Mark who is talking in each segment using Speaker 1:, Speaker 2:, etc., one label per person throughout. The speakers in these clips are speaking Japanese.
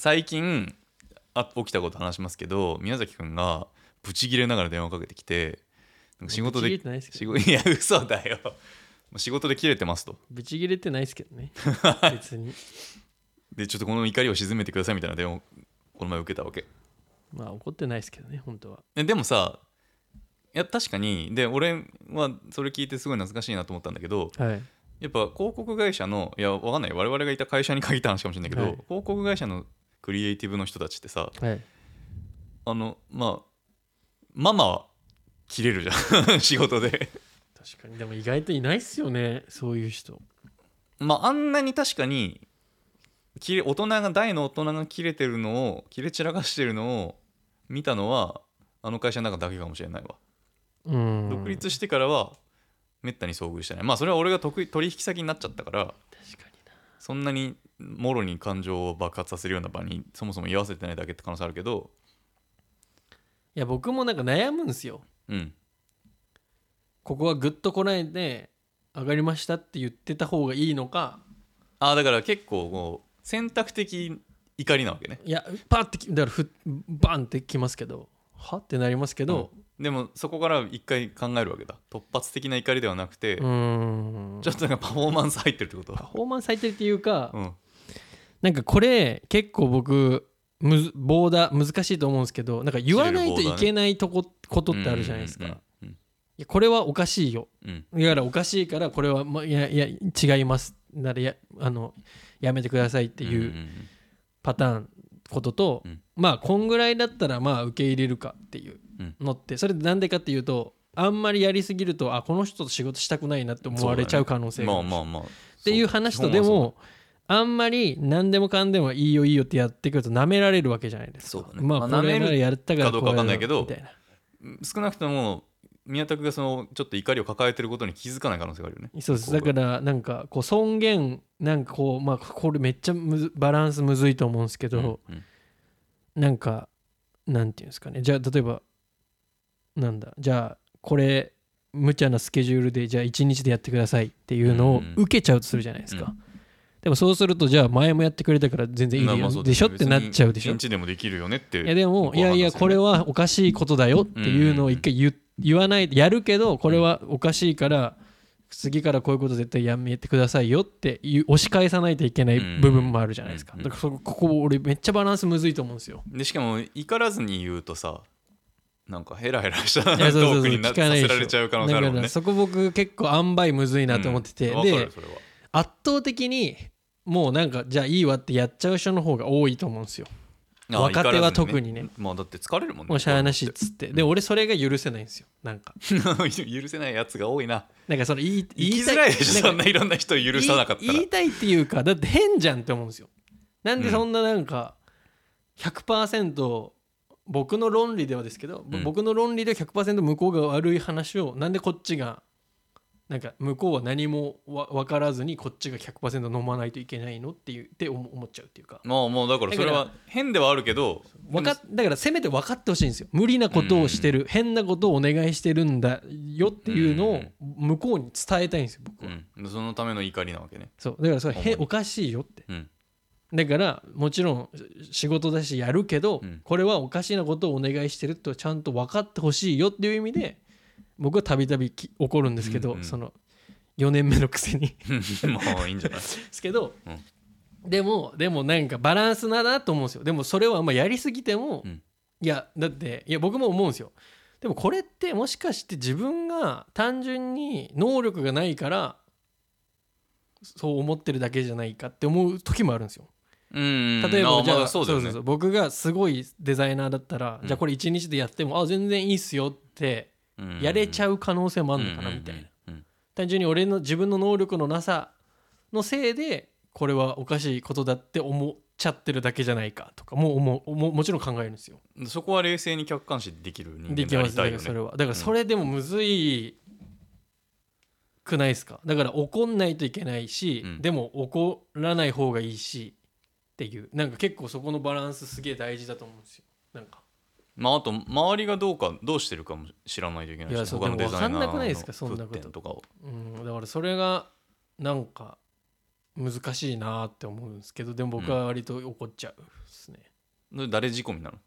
Speaker 1: 最近あ起きたこと話しますけど宮崎くんがブチギレながら電話かけてきて仕事で
Speaker 2: ブチ切れてないですけど
Speaker 1: 仕事 いや嘘だよ。仕事で切れてますと。
Speaker 2: ブチ切れてないですけどね。別に。
Speaker 1: でちょっとこの怒りを鎮めてくださいみたいな電話をこの前受けたわけ。
Speaker 2: まあ怒ってないですけどね本当は。
Speaker 1: えでもさいや確かに。で俺はそれ聞いてすごい懐かしいなと思ったんだけど
Speaker 2: はい。
Speaker 1: やっぱ広告会社のいやわかんない。我々がいた会社に限った話かもしれないけど、
Speaker 2: はい。
Speaker 1: 広告会社のクリエイティブの人たちってさ
Speaker 2: はい。
Speaker 1: あのまあママは切れるじゃん。仕事で。
Speaker 2: 確かに。でも意外といないっすよねそういう人。
Speaker 1: まああんなに確かに切れ大人が大の大人が切れてるのを切れ散らかしてるのを見たのはあの会社の中だけかもしれないわ。
Speaker 2: うん。
Speaker 1: 独立してからはめったに遭遇してない。まあそれは俺が得意取引先になっちゃったから
Speaker 2: 確かにな。
Speaker 1: そんなにもろに感情を爆発させるような場にそもそも居合わせてないだけって可能性あるけど。
Speaker 2: いや僕もなんか悩むんですよ。
Speaker 1: うん。
Speaker 2: ここはグッとこないで上がりましたって言ってた方がいいのか。
Speaker 1: ああだから結構もう選択的怒りなわけね。
Speaker 2: いやパッてきだからふバンってきますけど。はってなりますけど。
Speaker 1: でもそこから一回考えるわけだ。突発的な怒りではなくて、
Speaker 2: うーん。
Speaker 1: ちょっとなんかパフォーマンス入ってるってこと？
Speaker 2: パフォーマンス最低っていうか、
Speaker 1: うん
Speaker 2: なんかこれ結構僕むずボーダー難しいと思うんですけどなんか言わないといけないとこことってあるじゃないですか、
Speaker 1: うん
Speaker 2: い
Speaker 1: うん
Speaker 2: やこれはおかしいよ。
Speaker 1: うん。
Speaker 2: だからおかしいからこれは、ま、いやいや違います。ならやあのやめてくださいって
Speaker 1: うん
Speaker 2: いううん。パターンことと、
Speaker 1: うん。
Speaker 2: まあこんぐらいだったらまあ受け入れるかっていうのってそれでなんでかっていうとあんまりやりすぎるとあこの人と仕事したくないなって思われちゃう可能性がある。
Speaker 1: まあまあまあ。っ
Speaker 2: っていう話とでもあんまり何でもかんでもいいよいいよってやってくると舐められるわけじゃないですか。
Speaker 1: そうだね。
Speaker 2: まあ
Speaker 1: まあ
Speaker 2: これやったから
Speaker 1: かどうかわかんないけど少なくとも宮田君がそのちょっと怒りを抱えてることに気づかない可能性があるよね。
Speaker 2: なそうです。だからなんかこう尊厳なんかこうまあこれめっちゃむずバランスむずいと思うんですけど、
Speaker 1: うんうん。
Speaker 2: なんかなんていうんですかね。じゃあ例えばなんだ。じゃあこれ無茶なスケジュールでじゃあ1日でやってくださいっていうのを
Speaker 1: うんうん。
Speaker 2: 受けちゃうとするじゃないですか、
Speaker 1: うん
Speaker 2: でもそうするとじゃあ前もやってくれたから全然いい
Speaker 1: まあまあそう
Speaker 2: でしょってなっちゃうでしょ。
Speaker 1: でもできるよねって
Speaker 2: いやでも
Speaker 1: 僕
Speaker 2: いやいやこれはおかしいことだよっていうのを一回言,、言わないやるけどこれはおかしいから次からこういうこと絶対やめてくださいよって押し返さないといけない部分もあるじゃないですか。
Speaker 1: うん。
Speaker 2: だからそこここ俺めっちゃバランスむずいと思うんですよ。
Speaker 1: でしかも怒らずに言うとさなんかヘラヘラしたトークにな
Speaker 2: 聞かないでしょ
Speaker 1: させられちゃう可能性あるもんね。
Speaker 2: だからそこ僕結構塩梅むずいなと思ってて、
Speaker 1: うん。
Speaker 2: で圧倒的にもうなんかじゃあいいわってやっちゃう人の方が多いと思うんですよ。
Speaker 1: あ
Speaker 2: 若手は特にね。
Speaker 1: まあだって疲れるもんね。
Speaker 2: もうしゃあなしっつって。で俺それが許せないんですよ。なんか。
Speaker 1: 許せないやつが多いな。
Speaker 2: なんかその言い
Speaker 1: 生きづらいでしょ。そんないろんな人を許さなかったら。
Speaker 2: 言い言いたいっていうかだって変じゃんって思うんですよ。なんでそんななんか100%僕の論理ではですけど、
Speaker 1: うん
Speaker 2: 僕の論理で100%向こうが悪い話をなんでこっちがなんか向こうは何もわ分からずにこっちが100%飲まないといけないのっていうって思思っちゃうっていうか。
Speaker 1: まあもうだからそれ
Speaker 2: だ
Speaker 1: は変ではあるけど
Speaker 2: わかっだからせめて分かってほしいんですよ。無理なことをしてる、変なことをお願いしてるんだよっていうのを向こうに伝えたいんですよ僕は、
Speaker 1: うん、そのための怒りなわけね。
Speaker 2: そう。だからそれへおかしいよって。
Speaker 1: うん。
Speaker 2: だからもちろん仕事だしやるけど、
Speaker 1: うん。
Speaker 2: これはおかしなことをお願いしてるとちゃんと分かってほしいよっていう意味で僕はたびたびき怒るんですけど、
Speaker 1: うんうん。
Speaker 2: その4年目のくせに。
Speaker 1: もういいんじゃない？
Speaker 2: ですけど、
Speaker 1: うん。
Speaker 2: でもでもなんかバランスだなと思うんですよ。でもそれはあんまやりすぎても、
Speaker 1: うん。
Speaker 2: いやだっていや僕も思うんですよ。でもこれってもしかして自分が単純に能力がないからそう思ってるだけじゃないかって思う時もあるんですよ。
Speaker 1: うん
Speaker 2: 例えばじゃあ、
Speaker 1: まそうね。
Speaker 2: そうそうそう。僕がすごいデザイナーだったら、
Speaker 1: うん
Speaker 2: じゃあこれ1日でやってもあ全然いいっすよってやれちゃう可能性もあるのかなみたいな、単純に俺の自分の能力のなさのせいでこれはおかしいことだって思っちゃってるだけじゃないかとかも思うももちろん考えるんですよ。
Speaker 1: うんそこは冷静に客観視できる人間
Speaker 2: できますだからそれは。だからそれでもむずいくないですか？だから怒んないといけないし、
Speaker 1: うん。
Speaker 2: でも怒らない方がいいしっていう。なんか結構そこのバランスすげえ大事だと思うんですよ。なんか
Speaker 1: まああと周りがどうかどうしてるかも知らないといけない
Speaker 2: いやそう
Speaker 1: し他のデザイ
Speaker 2: かんなくないですか
Speaker 1: の
Speaker 2: そんなこと。
Speaker 1: 沸点とかを。
Speaker 2: うんだからそれがなんか難しいなって思うんですけどでも僕は割と怒っちゃうですね、
Speaker 1: 誰仕込みなの？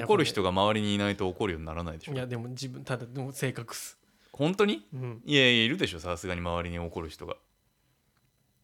Speaker 1: 怒る人が周りにいないと怒るようにならないでしょ？
Speaker 2: いやでも自分ただでも性格っす。
Speaker 1: 本当に？
Speaker 2: うん。
Speaker 1: いやいやいるでしょさすがに周りに怒る人が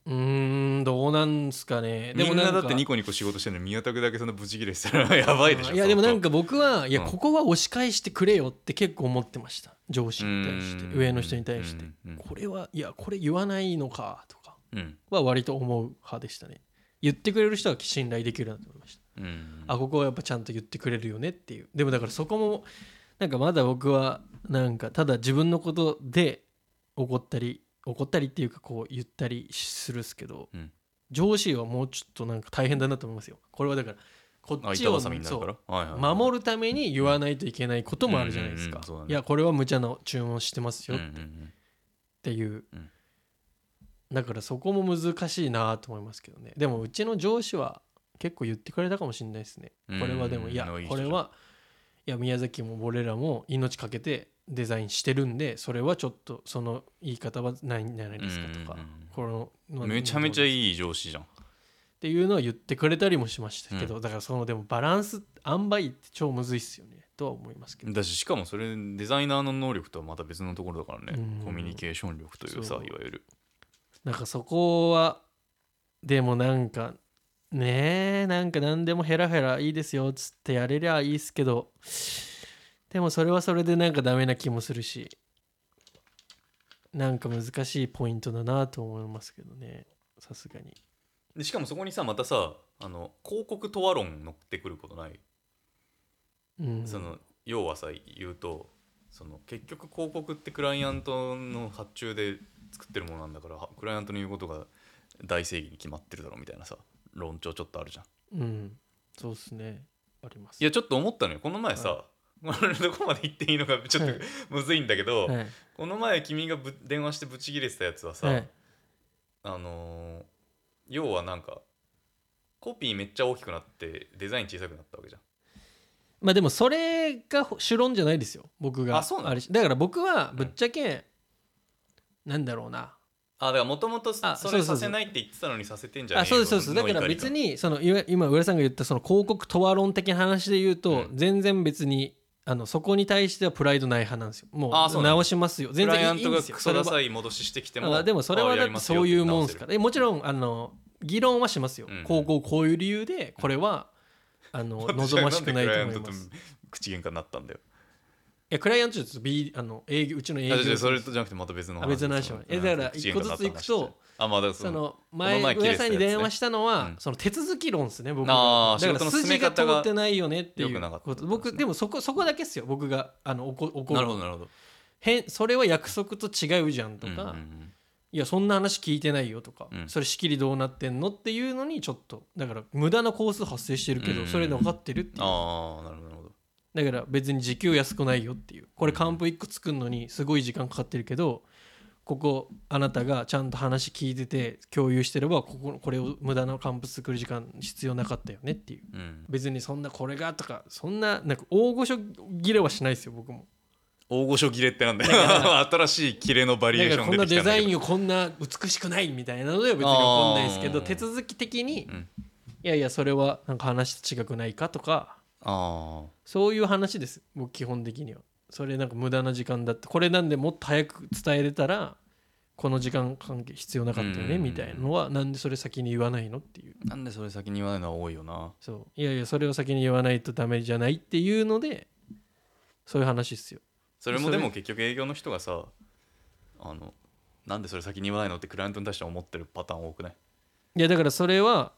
Speaker 2: うーんどうなんすかね。で
Speaker 1: みんな
Speaker 2: もなんか
Speaker 1: だってニコニコ仕事してるのに宮田だけそんなブチギレしたらやばいでしょ
Speaker 2: いやでもなん
Speaker 1: か
Speaker 2: か僕はいや
Speaker 1: うん。
Speaker 2: ここは押し返してくれよって結構思ってました。上司に対して。上の人に対して。
Speaker 1: うん。
Speaker 2: これはいやこれ言わないのかとか。
Speaker 1: うん。
Speaker 2: は割と思う派でしたね。言ってくれる人は信頼できるなと思いました。
Speaker 1: うん。
Speaker 2: あここはやっぱちゃんと言ってくれるよねっていう。でもだからそこもなんかまだ僕はなんかただ自分のことで怒ったり怒ったりっていうかこう言ったりするっすけど、
Speaker 1: うん。
Speaker 2: 上司はもうちょっとなんか大変だなと思いますよ。これはだからこ
Speaker 1: あ
Speaker 2: っちを守るために言わないといけないこともあるじゃないですか。いやこれは無茶な注文してますよっ
Speaker 1: うんうんうん。
Speaker 2: ていう。
Speaker 1: うん。
Speaker 2: だからそこも難しいなと思いますけどね。でもうちの上司は結構言ってくれたかもしれないですね。これはでもいやこれはいや宮崎も俺らも命かけてデザインしてるんでそれはちょっとその言い方はないんじゃないですかとか
Speaker 1: うんうんうん。
Speaker 2: この
Speaker 1: めちゃめちゃ
Speaker 2: い
Speaker 1: いい上司じゃん。
Speaker 2: っていうのは言ってくれたりもしましたけど、だからそのでもバランス塩梅って超むずいっすよねとは思いますけど。
Speaker 1: だししかもそれデザイナーの能力とはまた別のところだからね。
Speaker 2: うん。
Speaker 1: コミュニケーション力というさいわゆる。
Speaker 2: なんかそこはでもなんかねえなんか何でもヘラヘラいいですよっつってやれりゃいいっすけど。でもそれはそれでなんかダメな気もするし。なんか難しいポイントだなと思いますけどね。さすがに。
Speaker 1: でしかもそこにさまたさあの広告とわ論乗ってくることない、
Speaker 2: うん。
Speaker 1: その要はさ言うとその結局広告ってクライアントの発注で作ってるものなんだからクライアントの言うことが大正義に決まってるだろうみたいなさ論調ちょっとあるじゃん。
Speaker 2: うん。そうっすね。あります。
Speaker 1: いやちょっと思ったのよ。この前さ、これどこまで言っていいのか ちょっと
Speaker 2: はい。
Speaker 1: むずいんだけど、
Speaker 2: はい。
Speaker 1: この前君がぶ電話してブチギレてたやつはさ、
Speaker 2: はい。
Speaker 1: あのー要はなんかコピーめっちゃ大きくなってデザイン小さくなったわけじゃん。
Speaker 2: まあでもそれが主論じゃないですよ僕が。
Speaker 1: あそうな
Speaker 2: だから僕はぶっちゃけ、なんだろうな
Speaker 1: あだからもともと
Speaker 2: あ
Speaker 1: それさせないって言ってたのにさせてんじゃね
Speaker 2: あ
Speaker 1: えよ
Speaker 2: そうですそう。ですだから別にその今浦さんが言ったその広告とわ論的な話で言うと、
Speaker 1: うん。
Speaker 2: 全然別にあのそこに対してはプライドない派なんですよ。も
Speaker 1: う
Speaker 2: 直しますよ。
Speaker 1: ク
Speaker 2: 全然いいんですよ。
Speaker 1: クソダサい戻ししてきても
Speaker 2: はあでもそれはだってそういうも。んですから。えもちろんあの議論はしますよ、
Speaker 1: うん。
Speaker 2: こうこうこういう理由でこれはあの 望ましくないと思います。
Speaker 1: 口喧嘩になったんだよ。
Speaker 2: いやクライアントちょっと B あの営業うちの営業
Speaker 1: あじゃあそれとじゃなくてまた別の
Speaker 2: あ別の話はえだから一個ずついくと
Speaker 1: あまあだから
Speaker 2: その
Speaker 1: の
Speaker 2: 前上さんに電話したのは、
Speaker 1: うん。
Speaker 2: その手続き論ですね僕
Speaker 1: あ
Speaker 2: だから筋が通ってないよねっていうこと。僕でもそこそこだけですよ。僕があの怒怒
Speaker 1: な
Speaker 2: る
Speaker 1: るほどなるほど。
Speaker 2: 変それは約束と違うじゃんとか、いやそんな話聞いてないよとか、
Speaker 1: うん。
Speaker 2: それ仕切りどうなってんのっていうのにちょっとだから無駄な工数発生してるけど、
Speaker 1: うん
Speaker 2: それで分かってるっていう。
Speaker 1: ああなるほど
Speaker 2: だから別に時給安くないよっていう。これ還付1個作るのにすごい時間かかってるけどここあなたがちゃんと話聞いてて共有してればこここれを無駄な還付作る時間必要なかったよねっていう。
Speaker 1: うん。
Speaker 2: 別にそんなこれがとかそんななんか大御所切れはしないですよ僕も。
Speaker 1: 大御所切れってなんだよ。新しい切れのバリエーション
Speaker 2: こんなデザインをこんな美しくないみたいなのでは別に怒んないですけど手続き的に
Speaker 1: うん。
Speaker 2: いやいやそれはなんか話と違くないかとか
Speaker 1: あ
Speaker 2: そういう話です僕基本的には。それなんか無駄な時間だってこれなんでもっと早く伝えれたらこの時間関係必要なかったよね
Speaker 1: うん。
Speaker 2: みたいなのはなんでそれ先に言わないのっていう。
Speaker 1: あなんでそれ先に言わないのは多いよな。
Speaker 2: そう。いやいやそれを先に言わないとダメじゃないっていうのでそういう話ですよ。
Speaker 1: それもでも結局営業の人がさあのなんでそれ先に言わないのってクライアントに対して思ってるパターン多くない？
Speaker 2: いやだからそれは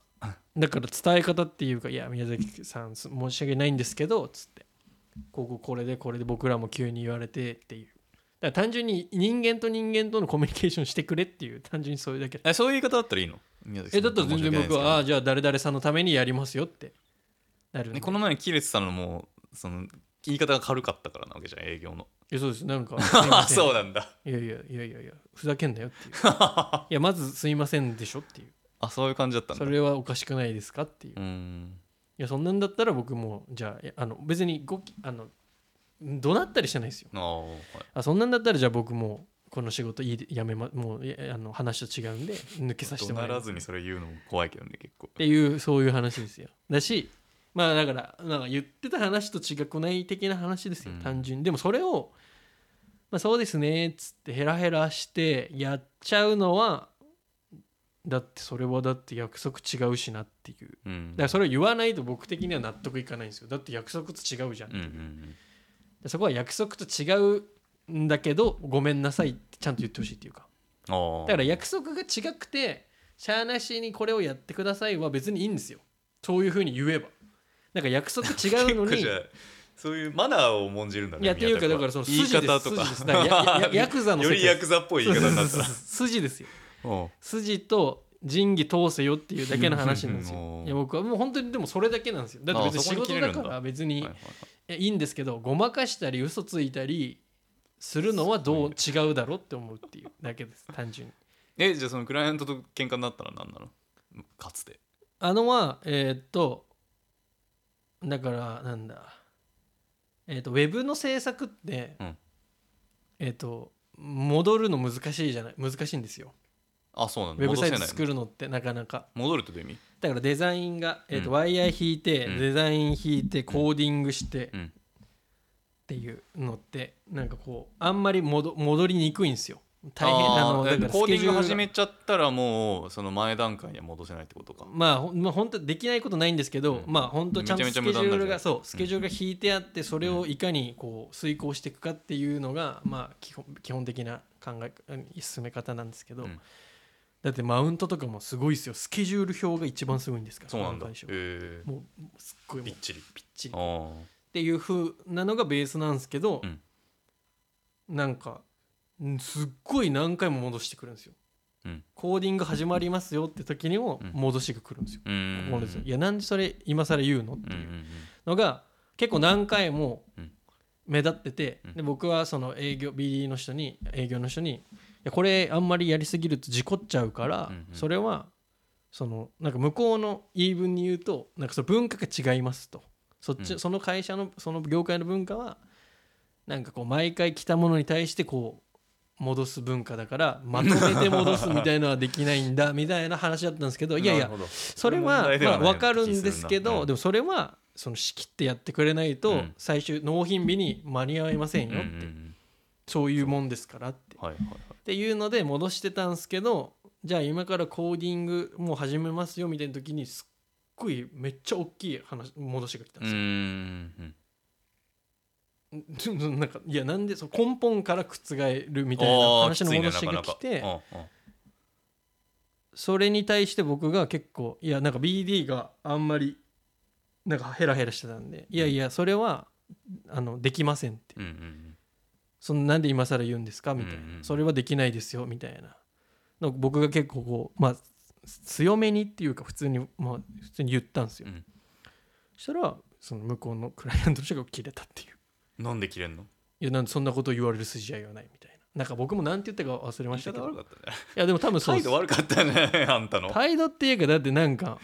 Speaker 2: だから伝え方っていうか「いや宮崎さんす申し訳ないんですけど」つって「こここれでこれで僕らも急に言われて」っていう。だから単純に人間と人間とのコミュニケーションしてくれっていう単純にそういうだけ。
Speaker 1: えそういう言い方だったらいいの？宮崎さん。
Speaker 2: えだったら全然僕はああじゃあ誰々さんのためにやりますよって。なる。
Speaker 1: ねこの前切れてたのもその言い方が軽かったからなわけじゃん営業の。
Speaker 2: いやそうです。なんか
Speaker 1: そうなんだ。
Speaker 2: いやいやいやいやいやふざけんなよっていう。いやまずすいませんでしょっていう
Speaker 1: あそういう感じだったんだ。
Speaker 2: それはおかしくないですかっていう。
Speaker 1: う
Speaker 2: いやそんなんだったら僕もじゃあえあの別にごきあの怒鳴ったりしてないですよ。
Speaker 1: ああはい。
Speaker 2: あそんなんだったらじゃあ僕もこの仕事いいやめまもういやあの話と違うんで抜けさせてもらいます。
Speaker 1: らずにそれ言うのも怖いけどね結構。
Speaker 2: っていうそういう話ですよ。だしまあだからなんか言ってた話と違くない的な話ですよ、
Speaker 1: うん。
Speaker 2: 単純に。でもそれを、まあ、そうですねっつってヘラヘラしてやっちゃうのはだってそれはだって約束違うしなっていう。
Speaker 1: うん。
Speaker 2: だからそれを言わないと僕的には納得いかないんですよ。だって約束と違うじゃん、
Speaker 1: うんうん
Speaker 2: でそこは約束と違うんだけどごめんなさいってちゃんと言ってほしいっていうか。だから約束が違くてしゃあなしにこれをやってくださいは別にいいんですよ。そういうふうに言えば。なんか約束違うのに。
Speaker 1: そういうマナーを重んじるんだね
Speaker 2: いやっていうかだからその
Speaker 1: 言い
Speaker 2: 筋です。
Speaker 1: 方とか
Speaker 2: ヤクザの世
Speaker 1: よ
Speaker 2: 界
Speaker 1: りヤクザっぽい言い方になった。
Speaker 2: 筋ですよ筋と仁義通せよっていうだけの話なんです
Speaker 1: う
Speaker 2: よ
Speaker 1: ん
Speaker 2: いや僕はもう本当にでもそれだけなんですよ。だって別に仕事だから別に
Speaker 1: はいはい。
Speaker 2: んですけどごまかしたり嘘ついたりするのはどう違うだろうって思うっていうだけです。単純に。
Speaker 1: えじゃあそのクライアントと喧嘩になったら何なの？かつて。
Speaker 2: あのはえーっとだからなんだ。えーっとウェブの制作って、
Speaker 1: うん。
Speaker 2: えーっと戻るの難しいじゃない難しいんですよ
Speaker 1: あそうなん
Speaker 2: ウェブサイト作るのってなかなか。
Speaker 1: 戻るってどういう意味？
Speaker 2: だからデザインが、えーと
Speaker 1: うん。
Speaker 2: ワイヤー引いて、
Speaker 1: うん。
Speaker 2: デザイン引いてコーディングして、
Speaker 1: うん。
Speaker 2: っていうのってなんかこうあんまり戻戻りにくいんですよ。大変
Speaker 1: あー
Speaker 2: あのだから
Speaker 1: コーディング始めちゃったらもうその前段階には戻せないってことか。
Speaker 2: まあまあ本当できないことないんですけど、
Speaker 1: うん。
Speaker 2: まあ本当ちゃんとスケジュールがそうスケジュールが引いてあってそれをいかにこう遂行していくかっていうのがまあ基本基本的な考え進め方なんですけど、
Speaker 1: うん
Speaker 2: だってマウントとかもすごいですよ。スケジュール表が一番すごいんですから
Speaker 1: そうなんだ。え
Speaker 2: もうすっごいもう
Speaker 1: びっちり。
Speaker 2: ぴっちり。っていう風なのがベースなんですけど、
Speaker 1: うん。
Speaker 2: なんかんすっごい何回も戻してくるんですよ、
Speaker 1: うん。
Speaker 2: コーディング始まりますよって時にも
Speaker 1: うん。
Speaker 2: 戻してくるんですよ、
Speaker 1: うーん
Speaker 2: いやなんでそれ今更言うのっていうのが結構何回も
Speaker 1: うん。
Speaker 2: 目立ってて、
Speaker 1: うん。
Speaker 2: で僕はその営業 BD の人に営業の人にいやこれあんまりやりすぎると事故っちゃうから、
Speaker 1: うんうん。
Speaker 2: それはそのなんか向こうの言い分に言うとなんかその文化が違いますと。そっち、
Speaker 1: うん。
Speaker 2: その会社のその業界の文化はなんかこう毎回来たものに対してこう戻す文化だからまとめて戻すみたいのはできないんだ みたいな話だったんですけどいやいやそれはまあ分かるんですけど、でもそれはその仕切ってやってくれないと
Speaker 1: うん。
Speaker 2: 最終納品日に間に合いませんよって、そういうもんですからって。
Speaker 1: はいはいはい
Speaker 2: っていうので戻してたんですけどじゃあ今からコーディングもう始めますよみたいな時にすっごいめっちゃ大きい話戻しが来たんですよ。
Speaker 1: んうん。
Speaker 2: なんかいやなんでその根本から覆るみたいな話の戻しが来てそれに対して僕が結構いやなんか BD があんまりなんかヘラヘラしてたんでいやいやそれはあのできませんって
Speaker 1: うんうん
Speaker 2: そのなんで今更言うんですか？みたいな、それはできないですよみたいな。の僕が結構こうまあ強めにっていうか普通にまあ普通に言ったんですよ、
Speaker 1: うん。
Speaker 2: そしたらその向こうのクライアントの人が切れたっていう。
Speaker 1: うんなんで切れんの？
Speaker 2: いやなんでそんなこと言われる筋合いはないみたいな。なんか僕もなんて言ったか忘れましたけど。い
Speaker 1: 悪かったね。
Speaker 2: やでも多分そう
Speaker 1: 態度悪かったねあんたの。
Speaker 2: 態度っていうかだってなんか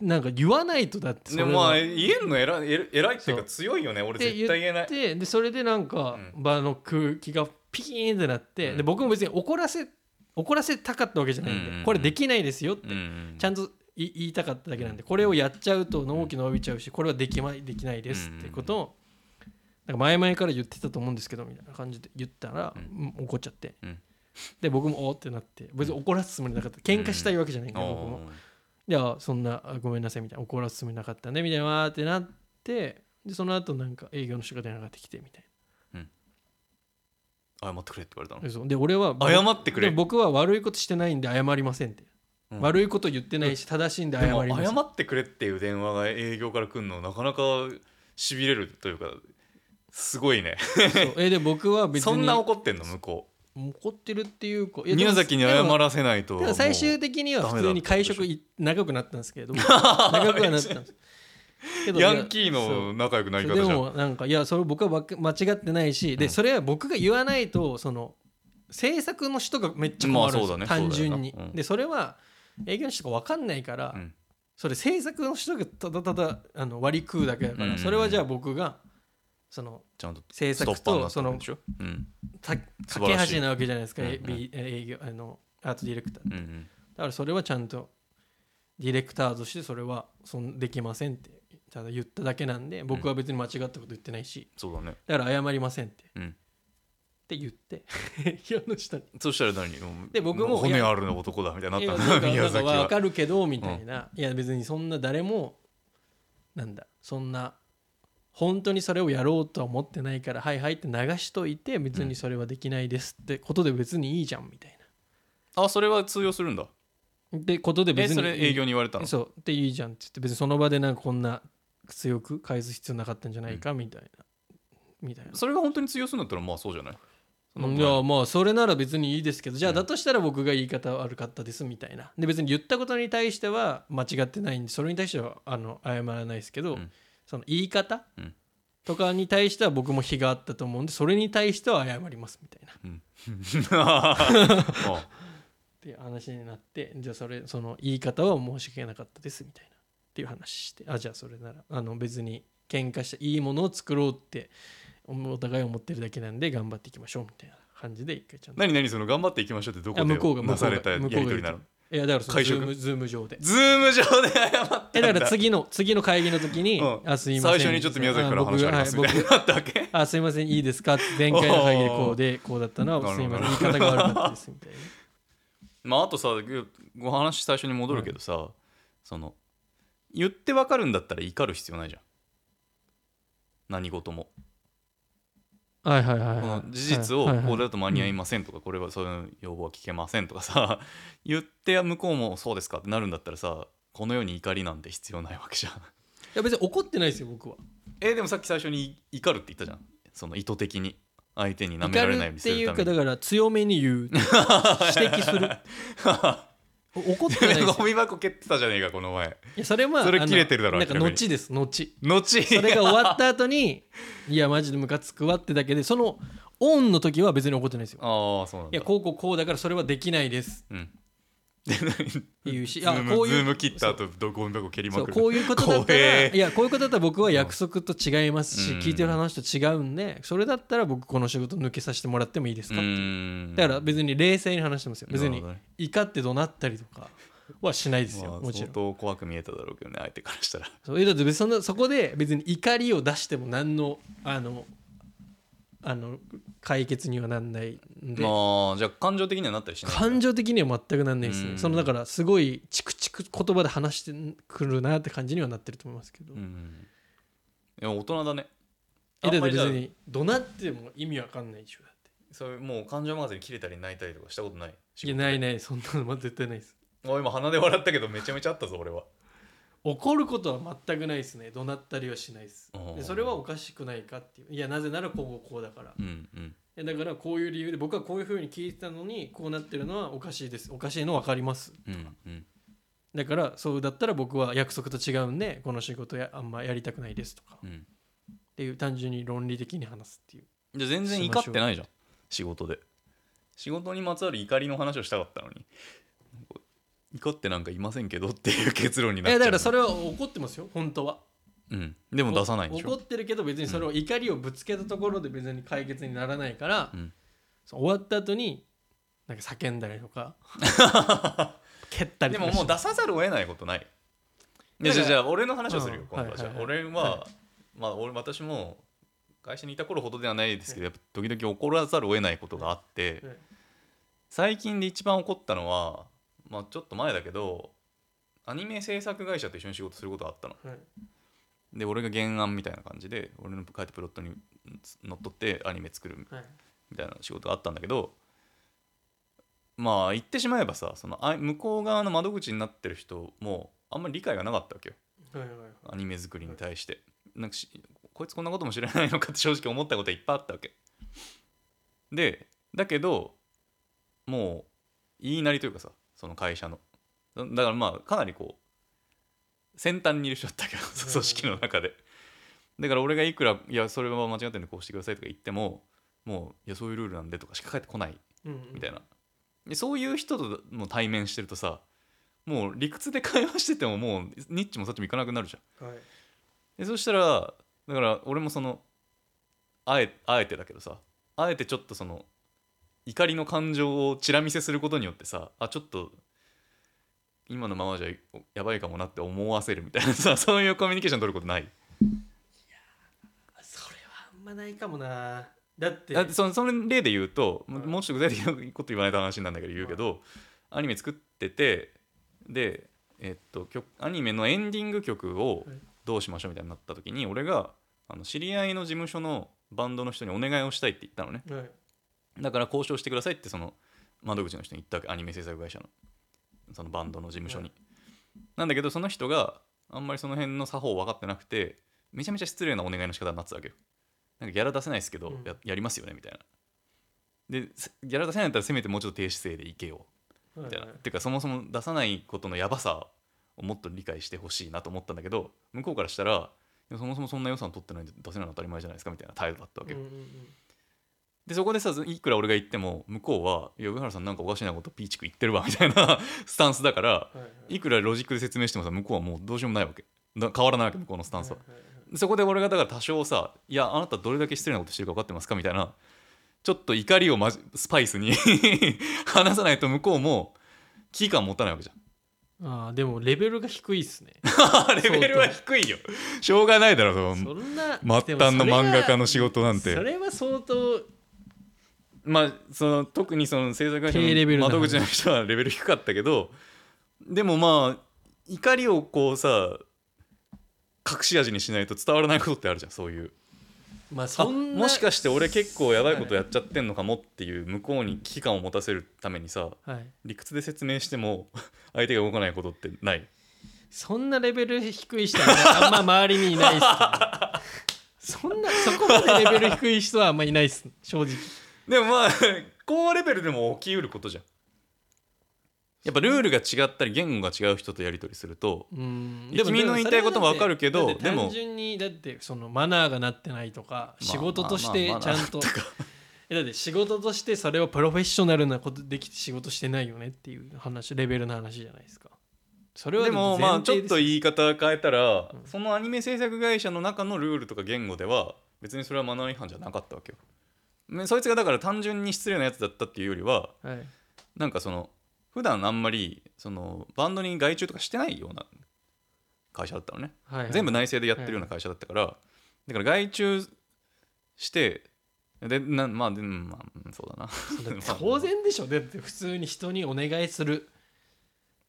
Speaker 2: なんか言わないとだって
Speaker 1: でもまあ言えるの偉い偉いっていうか強いよね俺絶対言えない。
Speaker 2: ででそれでなんか
Speaker 1: う
Speaker 2: 場の空気がピキーンってなって、
Speaker 1: うん。
Speaker 2: で僕も別に怒らせ怒らせたかったわけじゃないんで、
Speaker 1: うんうんうん。
Speaker 2: これできないですよって、
Speaker 1: うん。うん
Speaker 2: ちゃんとい言いたかっただけなんでこれをやっちゃうと納期伸びちゃうしこれはでき,、ま、できないですってことをなんか前々から言ってたと思うんですけどみたいな感じで言ったら、怒っちゃって、
Speaker 1: うん。
Speaker 2: で僕もおーってなって別に怒らすつもりなかった。喧嘩したいわけじゃないんで、僕もいやそんなあごめんなさいみたいな怒らすつもりなかったねみたいなわーってなってでその後なんか営業の人が電話がってきてみたい
Speaker 1: 謝ってくれって言われたの？
Speaker 2: なそう。で俺は
Speaker 1: 謝ってくれ？
Speaker 2: で僕は悪いことしてないんで謝りませんって、
Speaker 1: うん。
Speaker 2: 悪いこと言ってないし正しいんで謝りません
Speaker 1: 謝ってくれっていう電話が営業から来るのなかなかしびれるというかすごいね。
Speaker 2: そう。えで僕は別に
Speaker 1: そんな怒ってんの？向こ
Speaker 2: 怒ってるっていうか
Speaker 1: う宮崎に謝
Speaker 2: ら
Speaker 1: らせないと
Speaker 2: 最
Speaker 1: も
Speaker 2: 終的には普通に会食い長くなったんですけれども長くはなったんです
Speaker 1: ヤンキーの仲良くなり方じゃん。
Speaker 2: もなんかいやそれ僕は間違ってないし、
Speaker 1: うん。
Speaker 2: でそれは僕が言わないとその制作の人がめっちゃ困るんです
Speaker 1: ね。
Speaker 2: 単純に、でそれは営業の人が分かんないから、
Speaker 1: うん。
Speaker 2: それ制作の人がただただあの割り食うだけだから、
Speaker 1: うん。
Speaker 2: それはじゃあ僕がその
Speaker 1: ちゃんと
Speaker 2: 制作とその
Speaker 1: うん。
Speaker 2: 架け橋なわけじゃないですか、
Speaker 1: うんうん
Speaker 2: 営業あのアートディレクター。
Speaker 1: うんうん。
Speaker 2: だからそれはちゃんとディレクターとしてそれはそんできませんってただ言っただけなんで僕は別に間違ったこと言ってないし。
Speaker 1: そうだね。
Speaker 2: だから謝りませんって、
Speaker 1: うん。
Speaker 2: って言って 部屋の下に。
Speaker 1: そしたら何？
Speaker 2: で僕も
Speaker 1: 骨ある男だみたいになった。んだ宮崎は。
Speaker 2: 分かるけどみたいな、いや別にそんな誰もなんだそんな本当にそれをやろうとは思ってないからはいはいって流しといて別にそれはできないですってことで別にいいじゃんみたい
Speaker 1: あそれは通用するんだ。
Speaker 2: なってことで
Speaker 1: え
Speaker 2: 別に
Speaker 1: それ営業に言われたの？
Speaker 2: そう。でいいじゃんって言って別にその場でなんかこんな強く返す必要なかったんじゃないかみたいな、みたいな。
Speaker 1: それが本当に通用するんだったらまあそうじゃない？そん。なこと
Speaker 2: い
Speaker 1: ない
Speaker 2: やまあそれなら別にいいですけどじゃあ
Speaker 1: うん。
Speaker 2: だとしたら僕が言い方悪かったですみたいな。で別に言ったことに対しては間違ってないんでそれに対してはあの謝らないですけど、
Speaker 1: うん
Speaker 2: その言い方、
Speaker 1: うん。
Speaker 2: とかに対しては僕も非があったと思うんでそれに対しては謝りますみたいな。っ
Speaker 1: うん。あ
Speaker 2: ていう話になってじゃあそれその言い方は申し訳なかったですみたいな。っていう話してあじゃあそれならあの別に喧嘩していいものを作ろうってお互い思ってるだけなんで頑張っていきましょうみたいな感じで一回ちゃんと。
Speaker 1: 何何？その頑張っていきましょうってどこ
Speaker 2: あ向こうが
Speaker 1: でなされたやり取りなの？
Speaker 2: いやだからその
Speaker 1: 会食？
Speaker 2: ズームズーム上で。
Speaker 1: ズーム上で謝ったんだ。
Speaker 2: えだから次の次の会議の時に、
Speaker 1: うん。
Speaker 2: あすいません。
Speaker 1: 最初にちょっと宮崎から話あります
Speaker 2: はい
Speaker 1: みたいになったわけ。
Speaker 2: あすいませんいいですか？って前回の会議でこうでこうだったのはすいません言い方が悪かったですみたいな。
Speaker 1: まああとさご話最初に戻るけどさ、その言ってわかるんだったら怒る必要ないじゃん。何事も
Speaker 2: はいはいはい、
Speaker 1: こ
Speaker 2: はい。
Speaker 1: の事実をこれだと間に合いませんとかこれはそういう要望は聞けませんとかさ 言って向こうもそうですかってなるんだったらさこの世に怒りなんて必要ないわけじゃん。
Speaker 2: いや別に怒ってないですよ僕は。
Speaker 1: えでもさっき最初に怒るって言ったじゃん。その意図的に。相手に舐め
Speaker 2: 怒
Speaker 1: られないようにす
Speaker 2: るっていうかだから強めに言う。指摘する。お 怒ってないよ
Speaker 1: ゴミ箱蹴ってたじゃねえかこの前。
Speaker 2: いやそれは
Speaker 1: それ切れてるだろ
Speaker 2: なんか後です。後。
Speaker 1: 後？
Speaker 2: それが終わった後にいやマジでムカつくわってだけでそのオンの時は別に怒ってないですよ。
Speaker 1: ああそうなんだ。
Speaker 2: いやこうこうこうだからそれはできないです。
Speaker 1: うん
Speaker 2: っていうし
Speaker 1: ズーム
Speaker 2: こういう
Speaker 1: ズーム切った後どゴミ箱蹴りまくる？
Speaker 2: こういうことだったらいやこういうことだったら僕は約束と違いますし、
Speaker 1: うん。
Speaker 2: 聞いてる話と違うんでそれだったら僕この仕事抜けさせてもらってもいいです
Speaker 1: う
Speaker 2: か、
Speaker 1: ーん。
Speaker 2: だから別に冷静に話してますよ。別に怒って怒鳴ったりとかはしないですよ、
Speaker 1: まあ
Speaker 2: もちろん。
Speaker 1: 相当怖く見えただろうけどね相手からしたら。
Speaker 2: そうえだって別にそんなそこで別に怒りを出しても何のあのあの解決にはなんないんで、
Speaker 1: まあじゃあ感情的にはなったりしない
Speaker 2: 感情的には全くなんないです
Speaker 1: うん。
Speaker 2: ねそのだからすごいチクチク言葉で話してくるなって感じにはなってると思いますけど、
Speaker 1: うんいや大人だね。
Speaker 2: えだって
Speaker 1: あんまりじゃあ
Speaker 2: 別に怒鳴っても意味わかんないでしょだって。
Speaker 1: そういうもう感情任せに切れたり泣いたりとかしたことない
Speaker 2: いやないないそんなのま絶対ないです
Speaker 1: お今鼻で笑ったけどめちゃめちゃあったぞ俺は
Speaker 2: 怒ることは全くないですね。怒鳴ったりはしないです。でそれはおかしくないかっていう。いやなぜならこうこうだから。
Speaker 1: うんうん。
Speaker 2: えだからこういう理由で僕はこういうふうに聞いてたのにこうなってるのはおかしいです。おかしいの分かります。
Speaker 1: うんうん。
Speaker 2: だからそうだったら僕は約束と違うんでこの仕事やあんまやりたくないですとか。
Speaker 1: うん。
Speaker 2: っていう単純に論理的に話すっていう。
Speaker 1: じゃあ全然怒ってないじゃん。仕事で。仕事にまつわる怒りの話をしたかったのに怒ってなんかいませんけどっていう結論になっちゃう
Speaker 2: えだからそれは怒ってますよ本当は。
Speaker 1: うん。でも出さないんでしょ。
Speaker 2: 怒ってるけど別にそれを怒りをぶつけたところで別に解決にならないから、
Speaker 1: うん。
Speaker 2: そう終わった後になんか叫んだりとか 蹴ったりとか
Speaker 1: でももう出さざるを得ないことない。いやじゃあじゃあ俺の話をするよ
Speaker 2: うん
Speaker 1: 今度は。じゃあ
Speaker 2: はいはい。
Speaker 1: 俺はまあ俺私も会社にいた頃ほどではないですけどやっぱ時々怒らざるを得ないことがあって
Speaker 2: はい。
Speaker 1: 最近で一番怒ったのはまあちょっと前だけどアニメ制作会社と一緒に仕事することがあったの。
Speaker 2: はい。
Speaker 1: で俺が原案みたいな感じで俺の書いたプロットにのっとってアニメ作る
Speaker 2: はい。
Speaker 1: みたいな仕事があったんだけどまあ言ってしまえばさそのあ向こう側の窓口になってる人もあんまり理解がなかったわけよ。
Speaker 2: はいはいはい。
Speaker 1: アニメ作りに対して。なんかしこいつこんなことも知らないのかって正直思ったことはいっぱいあったわけ。でだけどもう言いなりというかさその会社の。だだからまあかなりこう先端にいる人だったけど
Speaker 2: うん。
Speaker 1: 組織の中で。だから俺がいくら「いやそれは間違ってるんでこうしてください」とか言ってももう「いやそういうルールなんで」とかしか返ってこない。
Speaker 2: うんうん。
Speaker 1: みたいな。でそういう人とも対面してるとさもう理屈で会話しててももうニッチもそっちもいかなくなるじゃん。
Speaker 2: はい。
Speaker 1: でそしたらだから俺もそのあえあえてだけどさあえてちょっとその怒りの感情をチラ見せすることによってさあちょっと今のままじゃやばいかもなって思わせるみたいなさ そういうコミュニケーション取ることない？
Speaker 2: それはあんまないかもな。だって
Speaker 1: だってそのその例で言うと、も
Speaker 2: うん。
Speaker 1: もうちょっと具体的なこと言わないと話になるんだけど言うけど、アニメ作っててで、えっと、曲アニメのエンディング曲を
Speaker 2: はい
Speaker 1: どうしましょうみたいになった時に俺があの知り合いの事務所のバンドの人にお願いをしたいって言ったのね。
Speaker 2: はい
Speaker 1: だから交渉してくださいってその窓口の人に言ったわけアニメ制作会社の。そのバンドの事務所に、なんだけどその人があんまりその辺の作法分かってなくてめちゃめちゃ失礼なお願いの仕方になってたわけよ。なんかギャラ出せないですけど、
Speaker 2: うん。
Speaker 1: ややりますよねみたいな。でせギャラ出せないんだったらせめてもうちょっと低姿勢でいけよみたいな、ていうかそもそも出さないことのやばさをもっと理解してほしいなと思ったんだけど向こうからしたらそもそもそんな予算取ってないんで出せないの当たり前じゃないですかみたいな態度だったわけよ、でそこでさいくら俺が言っても向こうは「いや上原さんなんかおかしなことピーチク言ってるわ」みたいな スタンスだから
Speaker 2: はいはい。
Speaker 1: いくらロジックで説明してもさ向こうはもうどうしようもないわけ。だ変わらないわけ向こうのスタンスは。そこで俺がだから多少さ「いやあなたどれだけ失礼なことしてるか分かってますか?」みたいなちょっと怒りをまじスパイスに 話さないと向こうも危機感持たないわけじゃん。
Speaker 2: ああでもレベルが低いっすね。
Speaker 1: レベルは低いよ。しょうがないだろその
Speaker 2: そんな
Speaker 1: 末端の漫画家の仕事なんて。
Speaker 2: それは相当
Speaker 1: まあその特にその制作会社の窓口の人はレベル低かったけどでもまあ怒りをこうさ隠し味にしないと伝わらないことってあるじゃんそういう。
Speaker 2: まあ
Speaker 1: あ
Speaker 2: そんな
Speaker 1: もしかして俺結構やばいことやっちゃってんのかもっていう向こうに危機感を持たせるためにさ
Speaker 2: はい。
Speaker 1: 理屈で説明しても相手が動かないことってない。
Speaker 2: そんなレベル低い人はあんま周りにいないっす、ね、そんなそこまでレベル低い人はあんまいないっす正直
Speaker 1: でもまあ 高レベルでも起きうることじゃんやっぱルールが違ったり言語が違う人とやり取りすると君の言いたいことも分かるけどでも
Speaker 2: 単純にだってそのマナーがなってないとか
Speaker 1: まあ
Speaker 2: 仕事としてちゃんとえだって仕事としてそれをプロフェッショナルなことできて仕事してないよねっていう話レベルの話じゃないですかそれは
Speaker 1: でもまあちょっと
Speaker 2: い
Speaker 1: 言い方変えたら、
Speaker 2: うん
Speaker 1: そのアニメ制作会社の中のルールとか言語では別にそれはマナー違反じゃなかったわけよ。ねそいつがだから単純に失礼なやつだったっていうよりは
Speaker 2: はい。
Speaker 1: なんかその普段あんまりそのバンドに外注とかしてないような会社だったのね、
Speaker 2: はいはい
Speaker 1: 全部内政でやってるような会社だったから、だから外注してでなまあでもまあうんそうだな。
Speaker 2: 当然でしょ。だって普通に人にお願いする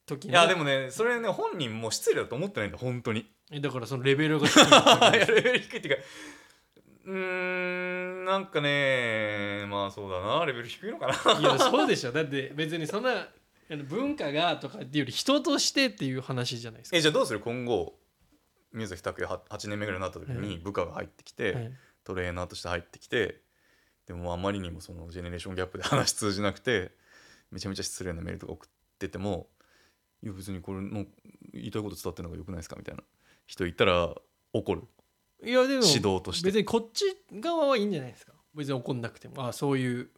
Speaker 2: 時
Speaker 1: いやでもねそれね本人も失礼だと思ってないんだ本当に。
Speaker 2: えだからそのレベルが低い
Speaker 1: レベル低いっていうかうーんなんかねまあそうだなレベル低いのかな。
Speaker 2: いやそうでしょ。だって別にそんな文化がとかっていうより人としてっていう話じゃないですか。
Speaker 1: えじゃあどうする？今後宮崎拓也は8年目ぐらいになった時に
Speaker 2: は
Speaker 1: 部下が入ってきて、
Speaker 2: はい。
Speaker 1: トレーナーとして入ってきてでもあまりにもそのジェネレーションギャップで話通じなくてめちゃめちゃ失礼なメールとか送っててもいや別にこれの言いたいこと伝わってるのがよくないですか？みたいな人いたら怒る
Speaker 2: いやでも
Speaker 1: 指導として。
Speaker 2: 別にこっち側はいいんじゃないですか？別に怒んなくても。あそういう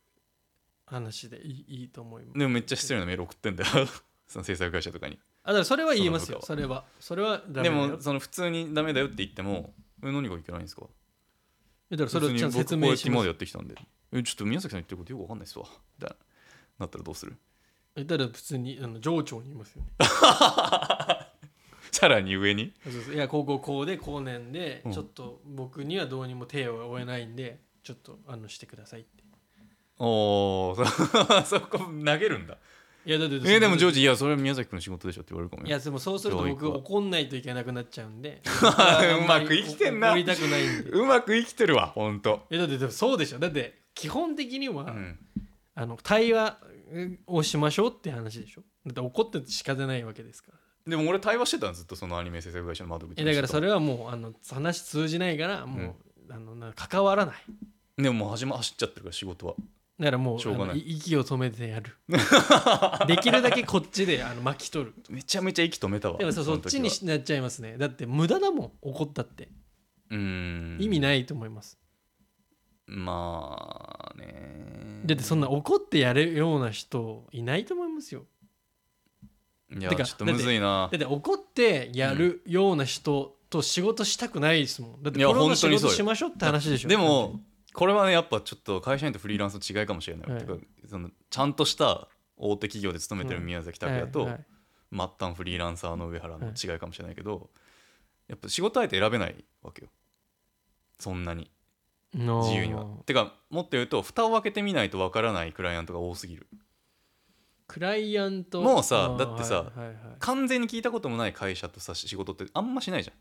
Speaker 2: 話でいいいいと思います。
Speaker 1: でもめっちゃ失礼なメール送ってんだよ。その制作会社とかに。
Speaker 2: あだからそれは言いますよ。
Speaker 1: そ
Speaker 2: それは。それはダメ
Speaker 1: でもその普通にダメだよって言ってもえ何がいけないんですか？
Speaker 2: だからそれをちゃんと説明します。
Speaker 1: って今までやってきたんで。えちょっと宮崎さん言ってることよくわかんないっすわ。みたいな。なったらどうする？
Speaker 2: えだから普通にあの上長に言いますよね
Speaker 1: さらに上に？
Speaker 2: そうそう。いやこうこうこうで後年で
Speaker 1: うん。
Speaker 2: ちょっと僕にはどうにも手を負えないんでちょっとあのしてくださいって。
Speaker 1: おおそそこ投げるんだ。
Speaker 2: いやだって
Speaker 1: えーでもジョージいやそれは宮崎君の仕事でしょって言われるかもよ。
Speaker 2: いやでもそうすると僕
Speaker 1: 教育は。
Speaker 2: 怒んないといけなくなっちゃうんで。
Speaker 1: うまく生きてんな。
Speaker 2: 怒りたくないんで。
Speaker 1: うまく生きてるわほんと、
Speaker 2: えだってでもそうでしょ。だって基本的には、
Speaker 1: うん、
Speaker 2: あの対話をしましょうって話でしょ。だって怒ってて仕方ないわけですから
Speaker 1: でも俺対話してたんずっとそのアニメ制作会社の窓口
Speaker 2: えだからそ
Speaker 1: れ
Speaker 2: れはもうあの話通じないからもう、あのな関わらない。
Speaker 1: でももう始ま走っちゃってるから仕事は。
Speaker 2: だからもう
Speaker 1: しょうがない。
Speaker 2: あのい息を止めてやる。できるだけこっちであの巻き取る。
Speaker 1: めちゃめちゃ息止めたわ。
Speaker 2: でもそそっちにしなっちゃいますね。だって無駄だもん怒ったって。
Speaker 1: うーん。
Speaker 2: 意味ないと思います、
Speaker 1: まあね
Speaker 2: だってそんな怒ってやるような人いないと思いますよ
Speaker 1: いや
Speaker 2: てか
Speaker 1: ちょっとむずいな。
Speaker 2: だって怒ってやるような人と仕事したくないですもん。だって
Speaker 1: いや
Speaker 2: プロの仕
Speaker 1: 本当にそうよ。
Speaker 2: 事しましょうって話でしょ。
Speaker 1: でもこれはねやっぱちょっと会社員とフリーランスの違いかもしれない、
Speaker 2: はい。
Speaker 1: そのちゃんとした大手企業で勤めてる宮崎拓也と、
Speaker 2: はいはい
Speaker 1: 末端フリーランサーの上原の違いかもしれないけど、やっぱ仕事相手選べないわけよ。そんなに。自由には。てかもっと言うと蓋を開けてみないとわからないクライアントが多すぎる
Speaker 2: クライアント。
Speaker 1: もうさだってさ
Speaker 2: はいはいはい。
Speaker 1: 完全に聞いたこともない会社とさ仕事ってあんましないじゃん。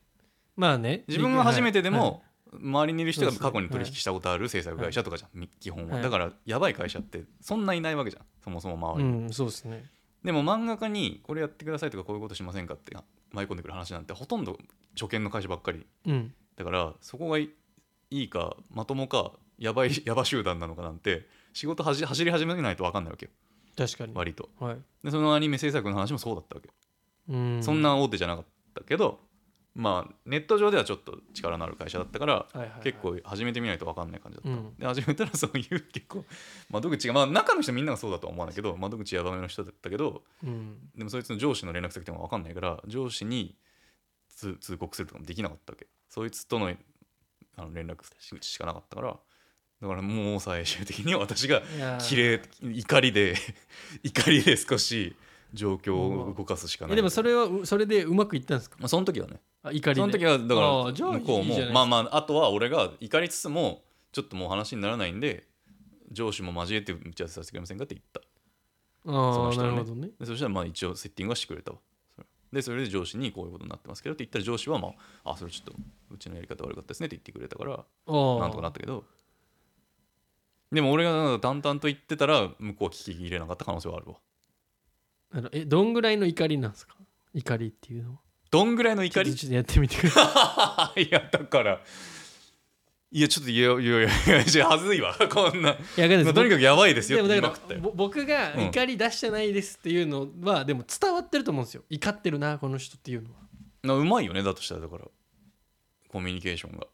Speaker 2: まあね。
Speaker 1: 自分が初めてで
Speaker 2: はい。
Speaker 1: も、周りにいる人が過去に取引したことある制作会社とかじゃん、み基本は、
Speaker 2: はい
Speaker 1: だからやばい会社ってそんないないわけじゃんそもそも周りに、
Speaker 2: うんそうですね。
Speaker 1: でも漫画家にこれやってくださいとかこういうことしませんかって舞い込んでくる話なんてほとんど初見の会社ばっかり。
Speaker 2: うん。
Speaker 1: だからそこがいいいかまともかやばい やば集団なのかなんて仕事はじ走り始めないと分かんないわけよ
Speaker 2: 確かに。
Speaker 1: 割と。
Speaker 2: はい。
Speaker 1: でそのアニメ制作の話もそうだったわけ、
Speaker 2: うん。
Speaker 1: そんな大手じゃなかったけどまあネット上ではちょっと力のある会社だったから結構始めてみないと分かんない感じだった、
Speaker 2: うん。
Speaker 1: で始めたらそういう結構 窓口がまあ中の人みんながそうだとは思わないけど窓口やばめの人だったけど
Speaker 2: うん。
Speaker 1: でもそいつの上司の連絡先とか分かんないから上司に通通告するとかもできなかったわけ。そいつとのあの連絡口しかなかったからだからもう最終的に私が
Speaker 2: いやー。
Speaker 1: 綺麗怒りで 怒りで少し状況を動かすしかない。
Speaker 2: えでもそれはうそれでうまくいったんですか？
Speaker 1: まあ、その時はね。
Speaker 2: あ怒りで。
Speaker 1: その時はだから向こうもまあまああとは俺が怒りつつもちょっともう話にならないんで上司も交えて打ち合わせさせてくれませんかって言った。そ
Speaker 2: ああ
Speaker 1: の人はね。
Speaker 2: なるほどね。
Speaker 1: でそしたらまあ一応セッティングはしてくれたわ。それでそれで上司にこういうことになってますけどって言ったら上司はまああそれちょっとうちのやり方悪かったですねって言ってくれたからなんとかなったけどでも俺がなんか淡々と言ってたら向こうは聞き入れなかった可能性はあるわ。
Speaker 2: あのえどんぐらいの怒りなんですか？怒りっていうのは。
Speaker 1: どんぐらいの怒り？
Speaker 2: ちょっとちょっとやってみてくださ
Speaker 1: い。やだから。いやちょっといやいやいやいやはずいわ。こんな。い
Speaker 2: いやわかんないです
Speaker 1: とにかくやばいですよって
Speaker 2: でもだか
Speaker 1: 言いまくったよ
Speaker 2: らぼ僕が
Speaker 1: うん
Speaker 2: 怒り出してないですっていうのは、でも伝わってると思うんですよ怒ってるなこの人っていうのは
Speaker 1: なうまいよねだとしたらだからコミュニケーションが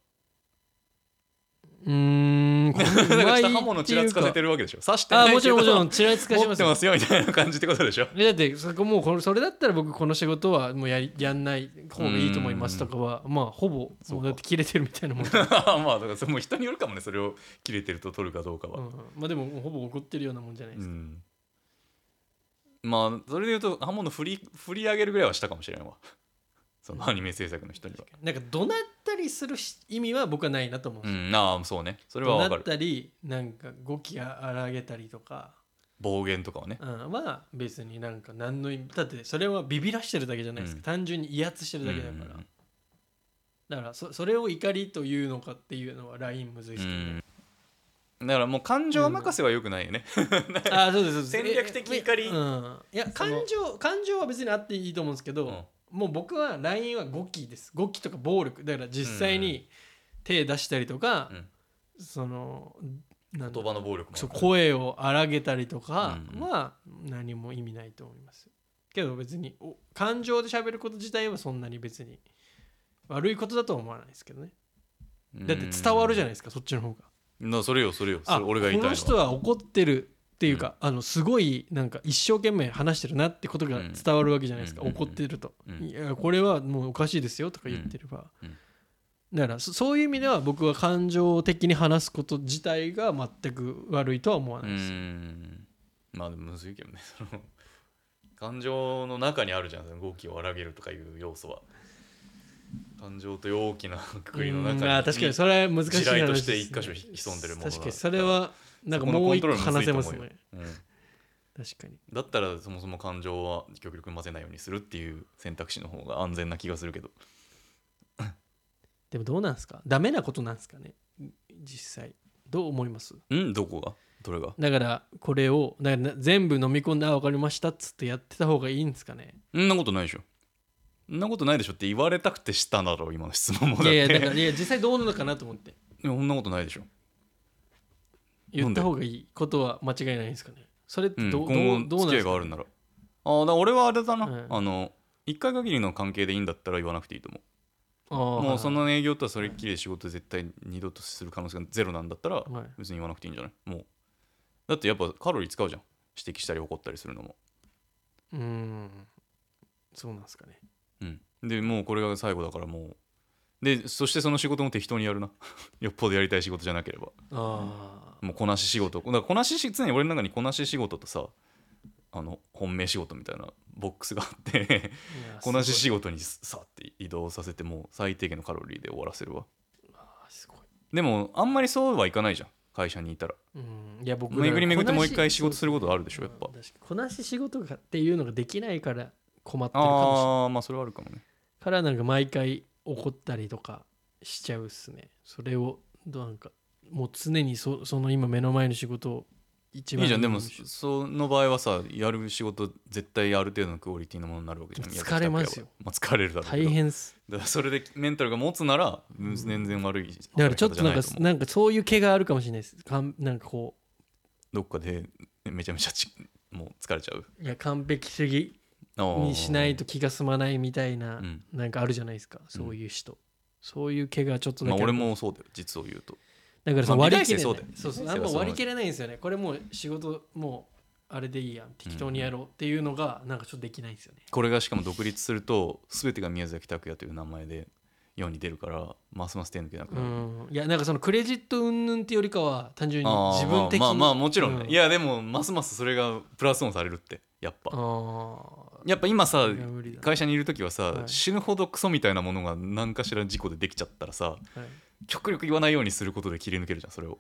Speaker 2: うーんこ
Speaker 1: だから
Speaker 2: のうまい
Speaker 1: 下刃物ちらつかせて
Speaker 2: る
Speaker 1: るわけでしょ。刺してない
Speaker 2: あもちろんもちろん
Speaker 1: け
Speaker 2: ちらつか
Speaker 1: ど
Speaker 2: しますよ
Speaker 1: 持ってますよみたいな感じってことでしょ。
Speaker 2: えだってそこもうこのそれだったら僕この仕事はもうやりやんない方がいいと思いますとかはまあほぼ
Speaker 1: そうか。
Speaker 2: もうだって切れてるみたいなもん、うん、
Speaker 1: まあだからそれも人によるかもねそれを切れてると取るかどうかは、
Speaker 2: まあでもほぼ怒ってるようなもんじゃないですか、
Speaker 1: うん。まあそれで言うと刃物振り振り上げるぐらいはしたかもしれんわ。そのアニメ制作の人には。
Speaker 2: なんか怒鳴ったりするし意味は僕はないなと思うん
Speaker 1: うんああそうね。それは
Speaker 2: 怒鳴っ
Speaker 1: わかる
Speaker 2: たりなんか語気荒げたりとか、
Speaker 1: 暴言とかはね。
Speaker 2: うん、は別になんか何の意味だってそれはビビらしてるだけじゃないですか、
Speaker 1: うん。
Speaker 2: 単純に威圧してるだけだから、
Speaker 1: うん
Speaker 2: だからそそれを怒りというのかっていうのはラインむずいですけど。ね、
Speaker 1: うん。だからもう感情任せはよくないよね、
Speaker 2: あそうですそうです。
Speaker 1: 戦略的怒り。
Speaker 2: えうん、いや感情感情は別にあっていいと思うんですけど、
Speaker 1: うん
Speaker 2: もう僕は LINE は語気です。語気とか暴力。だから実際に手出したりとか、そのなんだ
Speaker 1: 言葉の暴力も
Speaker 2: そう声を荒げたりとか
Speaker 1: うん
Speaker 2: は何も意味ないと思います。けど別にお感情で喋ること自体はそんなに別に悪いことだとは思わないですけどね。だって伝わるじゃないですかそっちの方が。
Speaker 1: なそれよそれよ。そ
Speaker 2: あ
Speaker 1: れ俺が言いたいの
Speaker 2: この人は怒ってるっていうか、あのすごいなんか一生懸命話してるなってことが伝わるわけじゃないですか、
Speaker 1: うん。
Speaker 2: 怒ってると、
Speaker 1: うん。
Speaker 2: いやこれはもうおかしいですよとか言ってれば、だからそそういう意味では僕は感情的に話すこと自体が全く悪いとは思わ
Speaker 1: う
Speaker 2: ないです、
Speaker 1: ん。まあでもむずいけどね その感情の中にあるじゃん動きを荒げるとかいう要素は。感情という大きなくくりの中に
Speaker 2: 確かにそれは難しい話
Speaker 1: 地雷として一箇所潜んでるものが
Speaker 2: 確かにそれはなんかもう一個話せますね。
Speaker 1: うん。
Speaker 2: 確かに。
Speaker 1: だったらそもそも感情は極力混ぜないようにするっていう選択肢の方が安全な気がするけど。
Speaker 2: でもどうなんですか？ダメなことなんですかね？実際。どう思います？
Speaker 1: うんどこが？どれが？
Speaker 2: だからこれをだからな全部飲み込んで「あ分かりました」っつってやってた方がいいんですかね？
Speaker 1: そんなことないでしょ。そんなことないでしょって言われたくてしたんだろう今の質問もだって。
Speaker 2: いやいやだからいや実際どうなのかなと思って。
Speaker 1: いやそんなことないでしょ
Speaker 2: 言った方がいいことは間違いないんですかね？それっ
Speaker 1: うん、
Speaker 2: てど,、
Speaker 1: 今後付き合
Speaker 2: どうどうなんですか
Speaker 1: いがあああだ俺はあれだな、
Speaker 2: はい
Speaker 1: あの一回限りの関係でいいんだったら言わなくていいと思う。もうその営業とはそれっきりで仕事絶対二度とする可能性がゼロなんだったら別に言わなくていいんじゃない？もう。だってやっぱカロリー使うじゃん。指摘したり怒ったりするのも。
Speaker 2: うーん。そうなんですかね。
Speaker 1: うん。でもうこれが最後だからもうでそしてその仕事も適当にやるな。よっぽどやりたい仕事じゃなければ。
Speaker 2: あ
Speaker 1: もうこなし仕事。だからこなしし常に俺の中にこなし仕事とさあの本命仕事みたいなボックスがあって
Speaker 2: あ
Speaker 1: こなし仕
Speaker 2: 事
Speaker 1: 事にさって移動させてもう最低限のカロリーで終わらせるわ。
Speaker 2: すごい。
Speaker 1: でもあんまりそうはいかないじゃん。会社にいたら。
Speaker 2: うん。いや僕
Speaker 1: 巡り巡ってもう一回仕事することあるでしょやっぱ。
Speaker 2: うんこなし仕事がっていうのができないから困ってるかもしれない。
Speaker 1: ああまあそれはあるかもね。
Speaker 2: からなんか毎回怒ったりとかしちゃうっすね。それをどうなんかもう常にそその今目の前の仕事を一番
Speaker 1: いいじゃん。でもその場合はさやる仕事絶対ある程度のクオリティのものになるわけじゃん。
Speaker 2: 疲れますよ。
Speaker 1: まあ疲れるだろう
Speaker 2: 大変っす。
Speaker 1: だからそれでメンタルが持つなら全然悪い
Speaker 2: だからちょっとなんかなんかそういう毛があるかもしれないです。かんなんかこ
Speaker 1: どっかでめちゃめちゃちもう疲れちゃう
Speaker 2: う。いや完璧主義
Speaker 1: に
Speaker 2: にしないと気が済まないみたいな、
Speaker 1: うん。
Speaker 2: なんかあるじゃないですか。そういう人、そういう毛がちょっとだ
Speaker 1: まあ俺もそうだよ実を言うと。
Speaker 2: だからその
Speaker 1: まあ
Speaker 2: 割り切れない、
Speaker 1: 美大生そうだよ
Speaker 2: そうそう。あんま割り切れないんですよね。これもう仕事もうあれでいいやん。適当にやろうっていうのがなんかちょっとできないんですよね。
Speaker 1: これがしかも独立すると全てが宮崎拓也という名前で世に出るからますます手抜けなく
Speaker 2: う
Speaker 1: なる、
Speaker 2: ん。いやなんかそのクレジット云々ってよりかは単純に
Speaker 1: あー
Speaker 2: 自分的に。
Speaker 1: まあまあまあもちろんね、
Speaker 2: うん。
Speaker 1: いやでもますますそれがプラスオンされるってやっぱ。
Speaker 2: あ
Speaker 1: やっぱ今さ会社にいる時はさ、
Speaker 2: はい。
Speaker 1: 死ぬほどクソみたいなものが何かしら事故でできちゃったらさ
Speaker 2: はい。
Speaker 1: 極力言わないようにすることで切り抜けるじゃんそれを。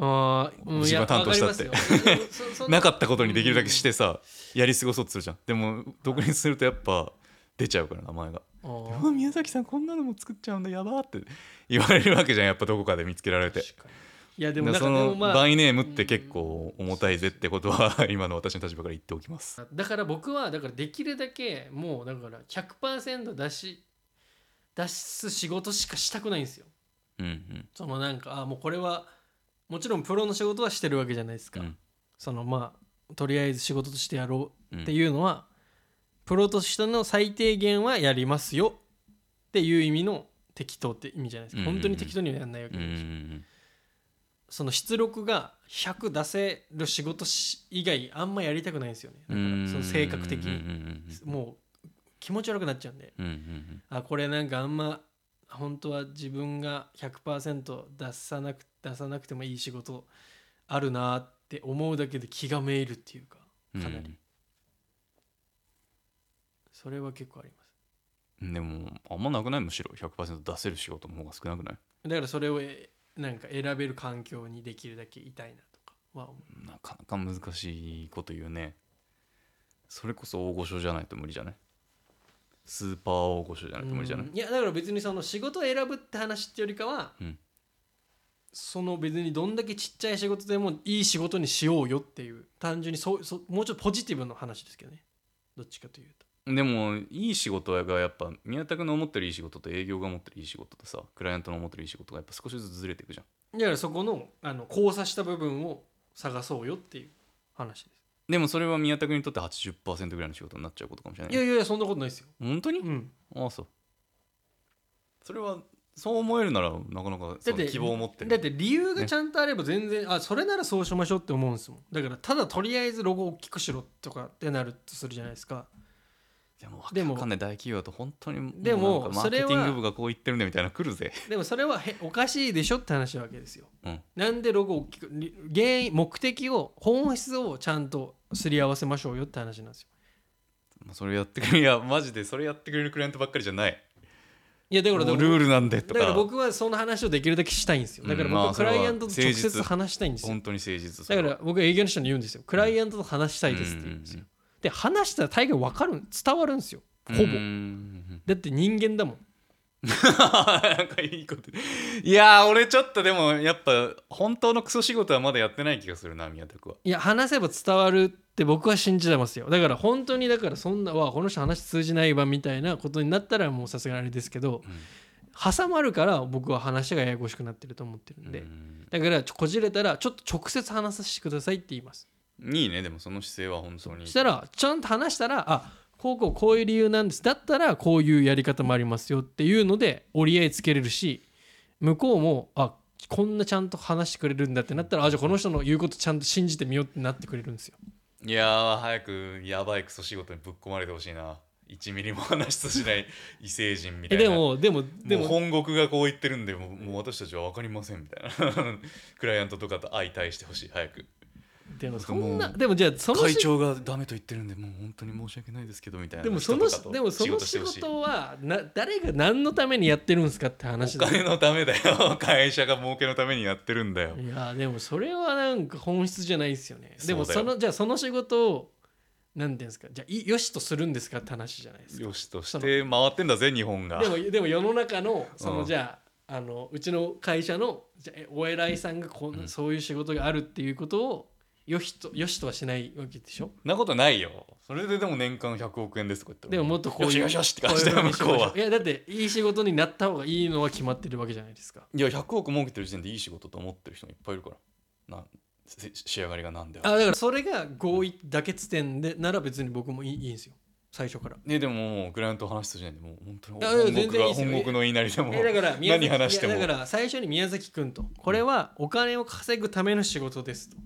Speaker 2: あ
Speaker 1: 自分が担当したって。なかったことにできるだけしてさやり過ごそうとするじゃん。でも独立するとやっぱ出ちゃうから名前が。
Speaker 2: あ「
Speaker 1: う
Speaker 2: ー
Speaker 1: わ宮崎さんこんなのも作っちゃうんだやば」って言われるわけじゃんやっぱどこかで見つけられて。
Speaker 2: 確かにいやでも
Speaker 1: でそのバイネームって結構重たいぜってことは今の私の立場から言っておきます。
Speaker 2: だから僕はだからできるだけもうだから100%出し出す仕事しかしたくないんですよ。
Speaker 1: うんうん。
Speaker 2: そのなんかあもうこれはもちろんプロの仕事はしてるわけじゃないですか、
Speaker 1: うん。
Speaker 2: そのまあとりあえず仕事としてやろう
Speaker 1: うん
Speaker 2: っていうのは、プロとしての最低限はやりますよっていう意味の適当って意味じゃないですか、
Speaker 1: うんうんうん。
Speaker 2: 本当に適当にはやらないわけ
Speaker 1: うんう
Speaker 2: ですよ、
Speaker 1: ん
Speaker 2: その出力が100出せる仕事し以外あんまやりたくないんですよね。だからその性格的
Speaker 1: うん
Speaker 2: にもう気持ち悪くなっちゃうんで。あこれなんかあんま本当は自分が100%出さなく出さなくてもいい仕事あるなって思うだけで気がめいるっていうか
Speaker 1: うん。
Speaker 2: かなり。それは結構あります。
Speaker 1: うん。でもあんまなくない？むしろ100%出せる仕事の方が少なくない？
Speaker 2: だからそれをえなんか選べる環境にできるだけいたいなとかは思う。
Speaker 1: なかなか難しいこと言うね。それこそ大御所じゃないと無理じゃない？スーパー大御所じゃないと無理じゃない？
Speaker 2: うん。いやだから別にその仕事を選ぶって話ってよりかは、
Speaker 1: うん。
Speaker 2: その別にどんだけちっちゃい仕事でもいい仕事にしようよっていう単純にそうそうもうちょっとポジティブな話ですけどね。どっちかというと
Speaker 1: でもいい仕事がやっぱ宮田君の思ってるいい仕事と営業が思ってるいい仕事とさクライアントの思ってるいい仕事がやっぱ少しずつずれていくじゃん。
Speaker 2: だからそこのあの交差した部分を探そうよっていう話で
Speaker 1: でもそれは宮田君にとって80%ぐらいの仕事になっちゃうことかもしれない。
Speaker 2: すいやいやいやそんなことないですよ。
Speaker 1: 本当に、
Speaker 2: うん。
Speaker 1: ああそう。それはそう思えるならなかなか希望を持ってる。
Speaker 2: だって理由がちゃんとあれば全然、あそれならそうしましょうって思うんですもん。だからただとりあえずロゴを大きくしろとかってなるとするじゃないですか
Speaker 1: でも
Speaker 2: でも
Speaker 1: わかんない大企業だと本当に
Speaker 2: でも
Speaker 1: うなんかマ
Speaker 2: それは
Speaker 1: ーケティング部がこう言ってるんだみたいなの来るぜ。
Speaker 2: でもそれはへおかしいでしょって話なわけですよ。
Speaker 1: うん。
Speaker 2: なんでロゴを大きくり原因目的を本質をちゃんとすり合わせましょうよって話なんですよ。
Speaker 1: まあそれやってくれるいやマジでそれやってくれるクライアントばっかりじゃない。
Speaker 2: いやだから
Speaker 1: もうルールなんでとか。
Speaker 2: だから僕はその話をできるだけしたいんですよ。だから
Speaker 1: うんまあ
Speaker 2: 僕はクライアントと直
Speaker 1: それは誠実。
Speaker 2: 接話したいんですよ。
Speaker 1: 本当に誠実
Speaker 2: だから僕は営業の人に言うんですよ。クライアントと話したいですって言うんですよで話したら大概分かる伝わるんですよ。ほぼ。だって人間だもん。
Speaker 1: なんかいいこと。いやー俺ちょっとでもやっぱ本当のクソ仕事はまだやってない気がするな宮田君は。い
Speaker 2: や話せば伝わるって僕は信じてますよ。だから本当にだからそんなわこの人話通じないわみたいなことになったらもうさすがにあれですけど、挟まるから僕は話がややこしくなってると思ってるんで、
Speaker 1: うん。
Speaker 2: だからこじれたらちょっと直接話させてくださいって言います
Speaker 1: いいねでもその姿勢は本当に。
Speaker 2: したらちゃんと話したらあこうこうこういう理由なんです。だったらこういうやり方もありますよっていうので折り合いつけれるし向こうもあこんなちゃんと話してくれるんだってなったらあじゃあこの人の言うことちゃんと信じてみようってなってくれるんですよ。
Speaker 1: いやー早くやばいクソ仕事にぶっ込まれてほしいな。1ミリも話すしない 異星人みた
Speaker 2: え
Speaker 1: いな。
Speaker 2: でもでもで
Speaker 1: も。本国がこう言ってるんでもうもう私たちは分かりませんみたいな。クライアントとかと相対してほしい早く
Speaker 2: でもそんなでもじゃあその
Speaker 1: 会
Speaker 2: 仕
Speaker 1: 長がダメと言ってるんでもう本当に申し訳ないですけどみたいな
Speaker 2: でもそのでもその仕事はな誰が何のためにやってるんですかって話だ
Speaker 1: お金のためだよ。会社が儲けのためにやってるんだよ。
Speaker 2: いやでもそれはなんか本質じゃないですよね。でも
Speaker 1: そ
Speaker 2: のじゃあその仕事を何ていうんですか。じゃあいよしとするんですかって話じゃないですか。
Speaker 1: よしとして回ってんだぜ日本が。
Speaker 2: でもでも世の中のその、
Speaker 1: うん
Speaker 2: じゃああのうちの会社のじゃお偉いさんがこんな、
Speaker 1: うん。
Speaker 2: そういう仕事があるっていうことをよしとよしとはしないわけでしょ？
Speaker 1: なことないよ。それででも年間100億円ですとか言って
Speaker 2: でももっとこういう
Speaker 1: よしよしよしって感じだよ向こうは。い
Speaker 2: やだっていい仕事になった方がいいのは決まってるわけじゃないですか。
Speaker 1: いや100億儲けてる時点でいい仕事と思ってる人もいっぱいいるから。なせ仕上がりがなんだよ
Speaker 2: あだからそれが合意妥結点でなら別に僕もいいいいんですよ。最初から。
Speaker 1: ねでももうクライアントと話す時点でもう本当に本
Speaker 2: 全然いいですよ。
Speaker 1: 国が本国の言いなりでも
Speaker 2: えだから
Speaker 1: 何話しても。
Speaker 2: だから最初に宮崎君とこれはお金を稼ぐための仕事ですと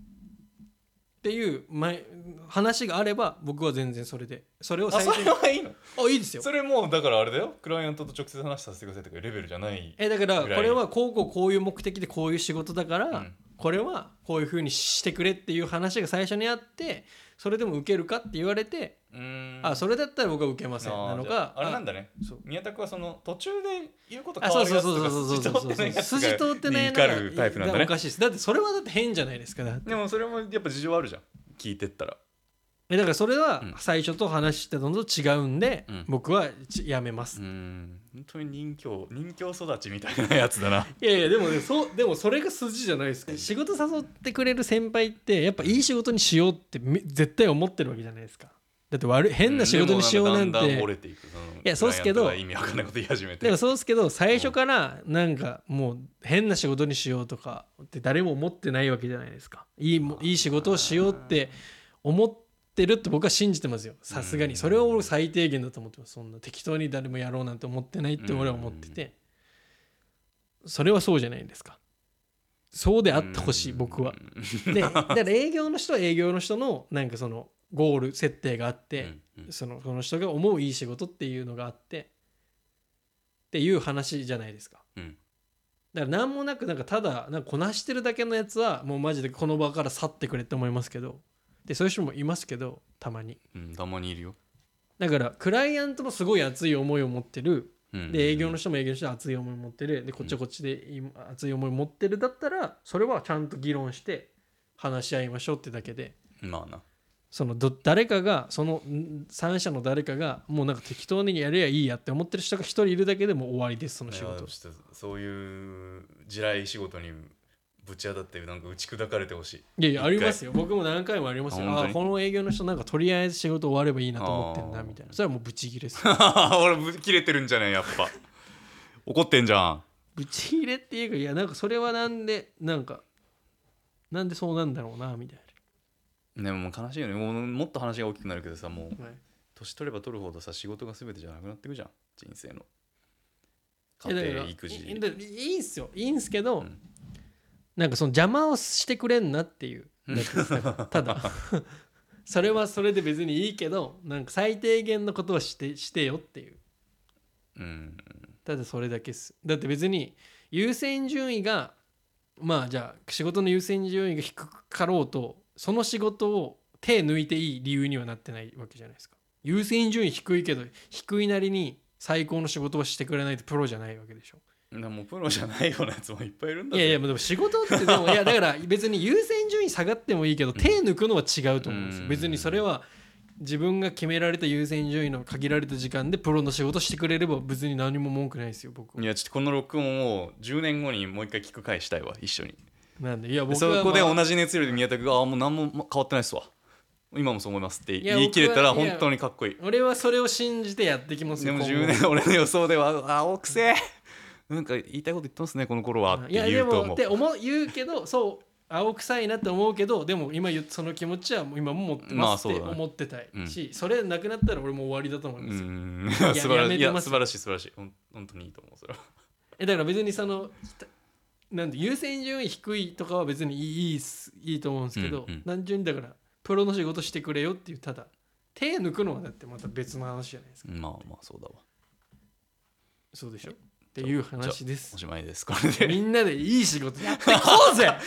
Speaker 2: っていう前話があれば僕は全然それでそれを
Speaker 1: あそ
Speaker 2: 最初に。
Speaker 1: れはいいの？
Speaker 2: あいいですよ。
Speaker 1: それもうだからあれだよ。クライアントと直接話させてくださいとかいうレベルじゃない
Speaker 2: えだからこれはこうこうこういう目的でこういう仕事だから、
Speaker 1: うん。
Speaker 2: これはこういうふうにしてくれっていう話が最初にあってそれでも受けるかって言われて、あそれだったら僕は受けませんなのか
Speaker 1: ああれなんだね。宮田君はその途中で言うこと
Speaker 2: あ
Speaker 1: 変わるやつとか
Speaker 2: そうそうそうそうそうそう筋通ってない
Speaker 1: に怒るタイプなんだね。
Speaker 2: おかしいです。だってそれはだって変じゃないですか
Speaker 1: でもそれもやっぱ事情あるじゃん。聞いてったら
Speaker 2: えだからそれは
Speaker 1: うん。
Speaker 2: 最初と話してたのと違うんで、
Speaker 1: うん。
Speaker 2: 僕はちやめます、
Speaker 1: うーん本当に人形人形育ちみたいなやつだな。い
Speaker 2: やいやでもねそうでもそれが筋じゃないですか。仕事誘ってくれる先輩ってやっぱいい仕事にしようってめ絶対思ってるわけじゃないですか。だって悪い変な仕事にしようなんて、
Speaker 1: でもだんだんいく。い
Speaker 2: やそうっすけど
Speaker 1: 意味わかんないこと言い始めて。
Speaker 2: でもそうですけど最初からなんかもう変な仕事にしようとかって誰も思ってないわけじゃないですか。いいもいい仕事をしようって思ってるって僕は信じてますよ。さすがに。それは俺最低限だと思ってます。そんな適当に誰もやろうなんて思ってないって俺は思ってて。それはそうじゃないですか。そうであってほしい僕は。でだから営業の人は営業の人のなんかそのゴール設定があって、そのその人が思ういい仕事っていうのがあってっていう話じゃないですか。
Speaker 1: うん。
Speaker 2: だから何もなくなんかただなんかこなしてるだけのやつはもうマジでこの場から去ってくれって思いますけどでそういう人もいますけどたまに。
Speaker 1: うんたまにいるよ。
Speaker 2: だからクライアントもすごい熱い思いを持ってる。
Speaker 1: うん。
Speaker 2: で営業の人も営業の人は熱い思いを持ってる。でこっちはこっちで熱い思いを持ってるだったらそれはちゃんと議論して話し合いましょうってだけで。
Speaker 1: まあな。
Speaker 2: そのど誰かがそのん三者の誰かがもうなんか適当にやればいいやって思ってる人が一人いるだけでもう終わりですその仕
Speaker 1: いや
Speaker 2: 事
Speaker 1: そういう地雷仕事にぶち当たってなんか打ち砕かれてほしい。
Speaker 2: いやいやありますよ。僕も何回もありますよ。
Speaker 1: あ
Speaker 2: この営業の人なんかとりあえず仕事終わればいいなと思ってんなみたいな。それはもうブチギレです
Speaker 1: 俺ぶ切れてるんじゃないやっぱ。怒ってんじゃん。
Speaker 2: ブチギレっていうかいやなんかそれはなんでなんかなんでそうなんだろうなみたい
Speaker 1: でももう悲しいよね。もうもっと話が大きくなるけどさもう
Speaker 2: な、はい。
Speaker 1: 年取れば取るほどさ仕事が全てじゃなくなってくじゃん。人生の。家庭育児。
Speaker 2: いいいいんすよ。いいんすけど、
Speaker 1: うん
Speaker 2: なんかその邪魔をしてくれんなっていう。だけですただ。それはそれで別にいいけどなんか最低限のことはしてしてよっていう。
Speaker 1: うん。
Speaker 2: ただそれだけです。だって別に優先順位がまあじゃあ仕事の優先順位が低かろうとその仕事を手抜いていい理由にはなってないわけじゃないですか。優先順位低いけど低いなりに最高の仕事をしてくれないとプロじゃないわけでしょ
Speaker 1: でもプロじゃないようなやつもいっぱいいるんだ
Speaker 2: いやいやでも仕事ってでもいやだから 別に優先順位下がってもいいけど手抜くのは違うと思うんですよ。
Speaker 1: うん。
Speaker 2: 別にそれは自分が決められた優先順位の限られた時間でプロの仕事してくれれば別に何も文句ないですよ僕は。い
Speaker 1: やちょっとこの録音を10年後にもう一回聞く回したいわ一緒に。
Speaker 2: なんでいや僕
Speaker 1: そ
Speaker 2: は、
Speaker 1: こで
Speaker 2: まあ
Speaker 1: 同じ熱量で宮田君が「あもう何も変わってないっすわ。今もそう思います」って言い切れたら本当にかっこいい。
Speaker 2: 俺はそれを信じてやってきますよ
Speaker 1: でも
Speaker 2: 今後。
Speaker 1: 10年俺の予想では「あ青くせえなんか言いたいこと言ってますねこの頃は」って
Speaker 2: いやで
Speaker 1: 言うと思う。
Speaker 2: もって思う言うけどそう青臭いなって思うけどでも今言っその気持ちはもう今も持ってますって
Speaker 1: そうだね。
Speaker 2: 思ってたいし、それなくなったら俺もう終わりだと思い。うます。よ、
Speaker 1: ん素晴らしいい
Speaker 2: やめてます
Speaker 1: や素晴らしい素晴らしい。ほん本当にいいと思うそれは。
Speaker 2: えだから別にそのなんで優先順位低いとかは別にいいいいっすいいと思うんですけど、
Speaker 1: うんうん。
Speaker 2: 単純にだからプロの仕事してくれよっていうただ手抜くのはだってまた別の話じゃないですか。
Speaker 1: まあまあそうだわ。
Speaker 2: そうでしょ？っていう話です。
Speaker 1: おしまいです。これで。
Speaker 2: みんなでいい仕事やってこうぜ。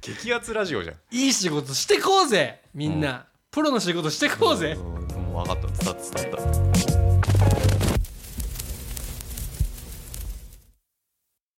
Speaker 1: 激アツラジオじゃん。
Speaker 2: いい仕事してこうぜみんな、プロの仕事してこうぜ。
Speaker 1: もう分かった伝わった伝わった